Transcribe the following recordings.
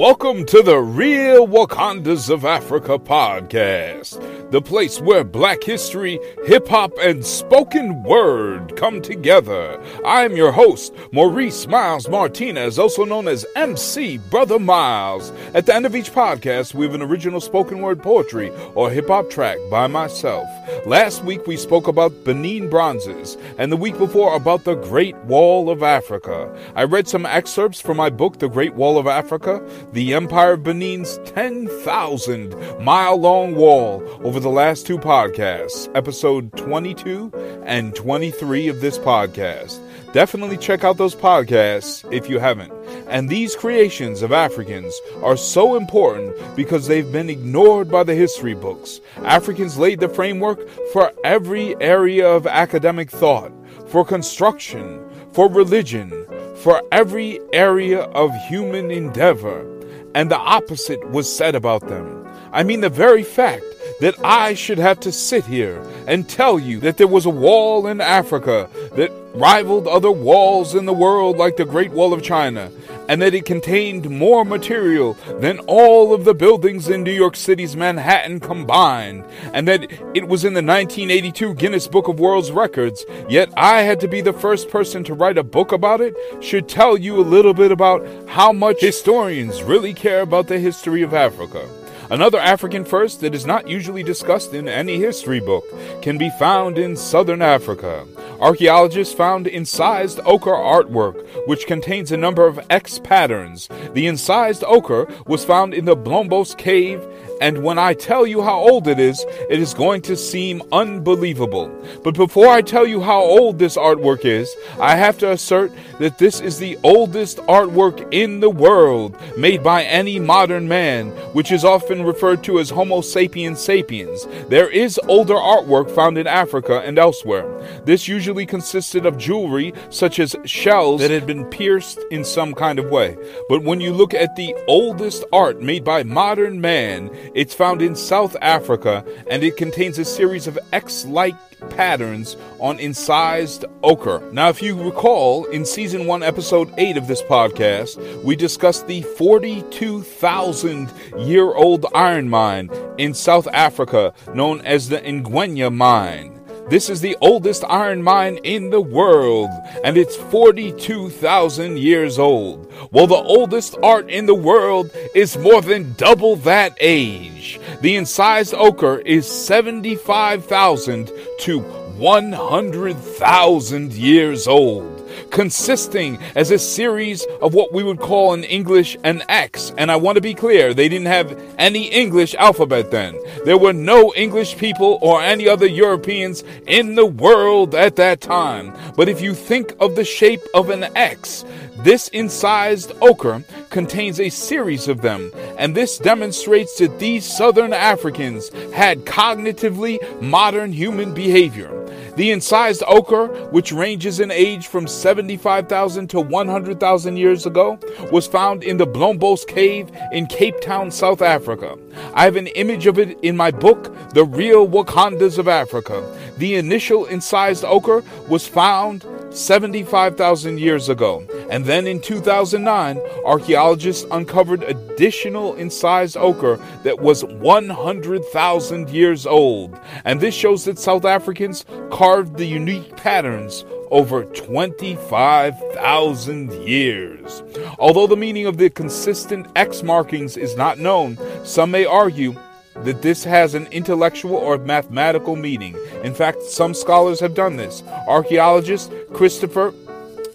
Welcome to the Real Wakandas of Africa podcast, the place where black history, hip hop, and spoken word come together. I'm your host, Maurice Miles Martinez, also known as MC Brotha Miles. At the end of each podcast, we have an original spoken word poetry or hip hop track by myself. Last week, we spoke about Benin bronzes, and the week before, about the Great Wall of Africa. I read some excerpts from my book, The Great Wall of Africa the Empire of Benin's 10,000 mile long wall over the last two podcasts, episode 22 and 23 of this podcast. Definitely check out those podcasts if you haven't. And these creations of Africans are so important because they've been ignored by the history books. Africans laid the framework for every area of academic thought, for construction, for religion, for every area of human endeavor and the opposite was said about them. I mean, the very fact that I should have to sit here and tell you that there was a wall in Africa that rivaled other walls in the world, like the Great Wall of China, and that it contained more material than all of the buildings in New York City's Manhattan combined, and that it was in the 1982 Guinness Book of World's Records, yet I had to be the first person to write a book about it, should tell you a little bit about how much historians really care about the history of Africa. Another African first that is not usually discussed in any history book can be found in southern Africa. Archaeologists found incised ochre artwork, which contains a number of X patterns. The incised ochre was found in the Blombos cave and when I tell you how old it is, it is going to seem unbelievable. But before I tell you how old this artwork is, I have to assert that this is the oldest artwork in the world made by any modern man, which is often referred to as Homo sapiens sapiens. There is older artwork found in Africa and elsewhere. This usually consisted of jewelry such as shells that had been pierced in some kind of way. But when you look at the oldest art made by modern man, it's found in South Africa and it contains a series of X like patterns on incised ochre. Now, if you recall, in season 1, episode 8 of this podcast, we discussed the 42,000 year old iron mine in South Africa known as the Ngwenya mine. This is the oldest iron mine in the world, and it's 42,000 years old. While the oldest art in the world is more than double that age. The incised ochre is 75,000 to 100,000 years old consisting as a series of what we would call in English an X. And I want to be clear, they didn't have any English alphabet then. There were no English people or any other Europeans in the world at that time. But if you think of the shape of an X, this incised ochre contains a series of them, and this demonstrates that these southern Africans had cognitively modern human behavior. The incised ochre, which ranges in age from 75,000 to 100,000 years ago, was found in the Blombos Cave in Cape Town, South Africa. I have an image of it in my book, The Real Wakandas of Africa. The initial incised ochre was found 75,000 years ago. And then in 2009, archaeologists uncovered additional incised ochre that was 100,000 years old. And this shows that South Africans carved the unique patterns over 25,000 years. Although the meaning of the consistent X markings is not known, some may argue that this has an intellectual or mathematical meaning. In fact, some scholars have done this. Archaeologist Christopher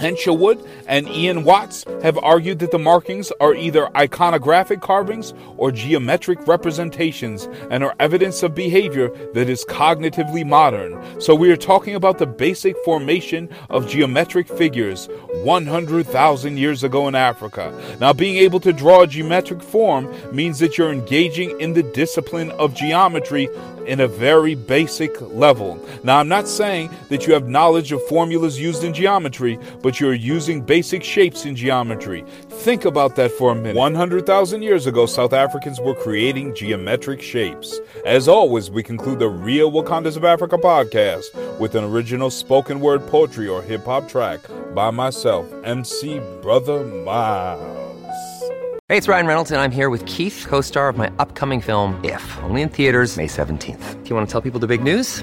Henshilwood and Ian Watts have argued that the markings are either iconographic carvings or geometric representations and are evidence of behavior that is cognitively modern. So we are talking about the basic formation of geometric figures 100,000 years ago in Africa. Now, being able to draw a geometric form means that you're engaging in the discipline of geometry in a very basic level. Now, I'm not saying that you have knowledge of formulas used in geometry, but you're using basic shapes in geometry. Think about that for a minute. 100,000 years ago, South Africans were creating geometric shapes. As always, we conclude the Real Wakandas of Africa podcast with an original spoken word poetry or hip hop track by myself, MC Brotha Miles. Hey, it's Ryan Reynolds, and I'm here with Keith, co star of my upcoming film, If, only in theaters, May 17th. Do you want to tell people the big news?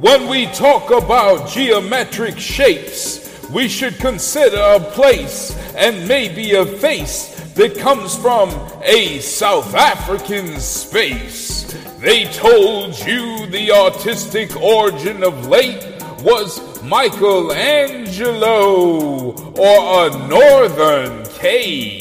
When we talk about geometric shapes, we should consider a place and maybe a face that comes from a South African space. They told you the artistic origin of late was Michelangelo or a northern cave.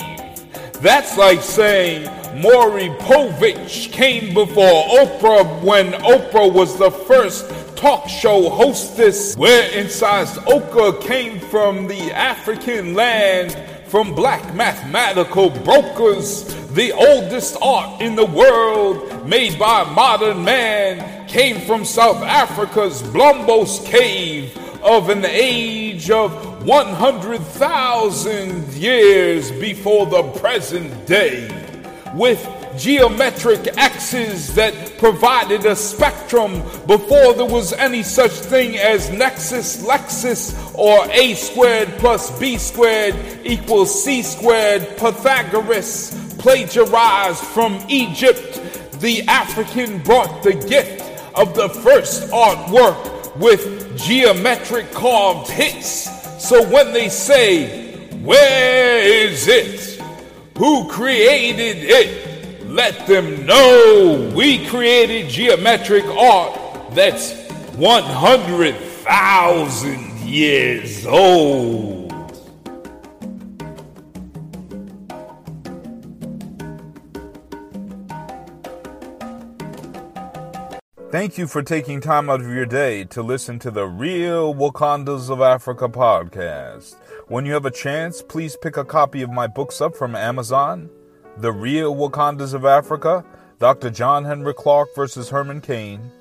That's like saying Maury Povich came before Oprah when Oprah was the first talk show hostess. Where incised ochre came from the African land from black mathematical brokers. The oldest art in the world made by modern man came from South Africa's Blombos cave of an age of 100,000 years before the present day. With geometric axes that provided a spectrum before there was any such thing as nexus, lexus, or a squared plus b squared equals c squared. Pythagoras plagiarized from Egypt. The African brought the gift of the first artwork with geometric carved hits. So when they say, Where is it? Who created it? let them know we created geometric art that's 100,000 years old. Thank you for taking time out of your day to listen to the Real Wakandas of Africa podcast. When you have a chance, please pick a copy of my books up from Amazon The Real Wakandas of Africa, Dr. John Henrik Clarke versus Herman Cain,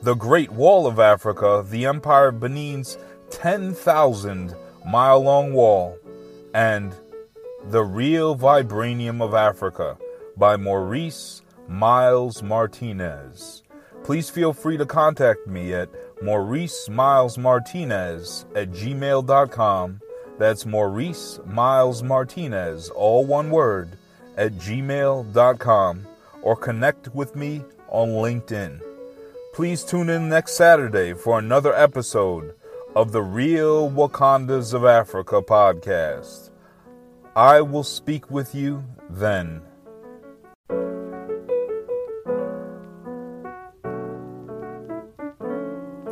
The Great Wall of Africa, The Empire of Benin's 10,000 mile long wall, and The Real Vibranium of Africa by Maurice Miles Martinez. Please feel free to contact me at Maurice Miles Martinez at gmail.com. That's Maurice Miles Martinez, all one word, at gmail.com, or connect with me on LinkedIn. Please tune in next Saturday for another episode of the Real Wakandas of Africa podcast. I will speak with you then.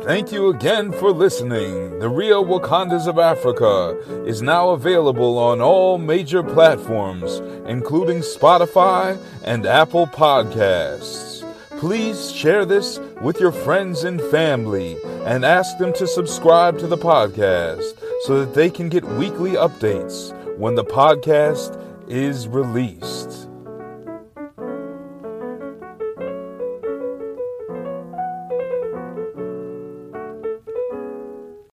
Thank you again for listening. The Real Wakandas of Africa is now available on all major platforms, including Spotify and Apple Podcasts. Please share this with your friends and family and ask them to subscribe to the podcast so that they can get weekly updates when the podcast is released.